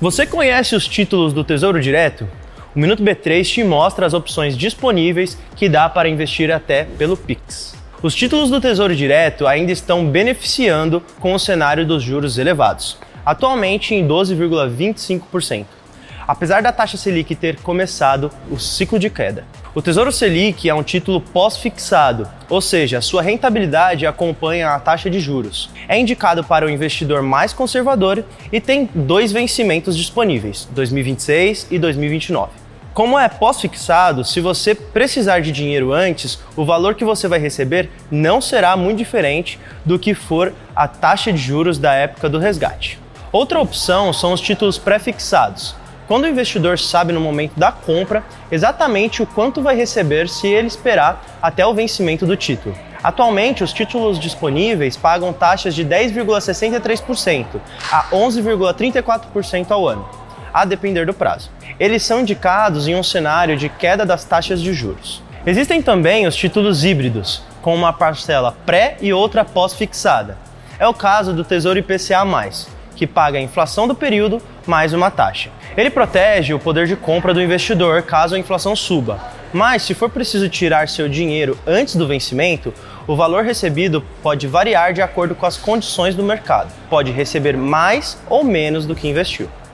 Você conhece os títulos do Tesouro Direto? O Minuto B3 te mostra as opções disponíveis que dá para investir até pelo Pix. Os títulos do Tesouro Direto ainda estão beneficiando com o cenário dos juros elevados, atualmente em 12,25%, apesar da taxa Selic ter começado o ciclo de queda. O Tesouro Selic é um título pós-fixado, ou seja, sua rentabilidade acompanha a taxa de juros. É indicado para o investidor mais conservador e tem dois vencimentos disponíveis, 2026 e 2029. Como é pós-fixado, se você precisar de dinheiro antes, o valor que você vai receber não será muito diferente do que for a taxa de juros da época do resgate. Outra opção são os títulos pré-fixados. Quando o investidor sabe no momento da compra exatamente o quanto vai receber se ele esperar até o vencimento do título. Atualmente, os títulos disponíveis pagam taxas de 10,63% a 11,34% ao ano a depender do prazo. Eles são indicados em um cenário de queda das taxas de juros. Existem também os títulos híbridos, com uma parcela pré e outra pós-fixada. É o caso do Tesouro IPCA+, que paga a inflação do período mais uma taxa. Ele protege o poder de compra do investidor caso a inflação suba, mas se for preciso tirar seu dinheiro antes do vencimento, o valor recebido pode variar de acordo com as condições do mercado. Pode receber mais ou menos do que investiu.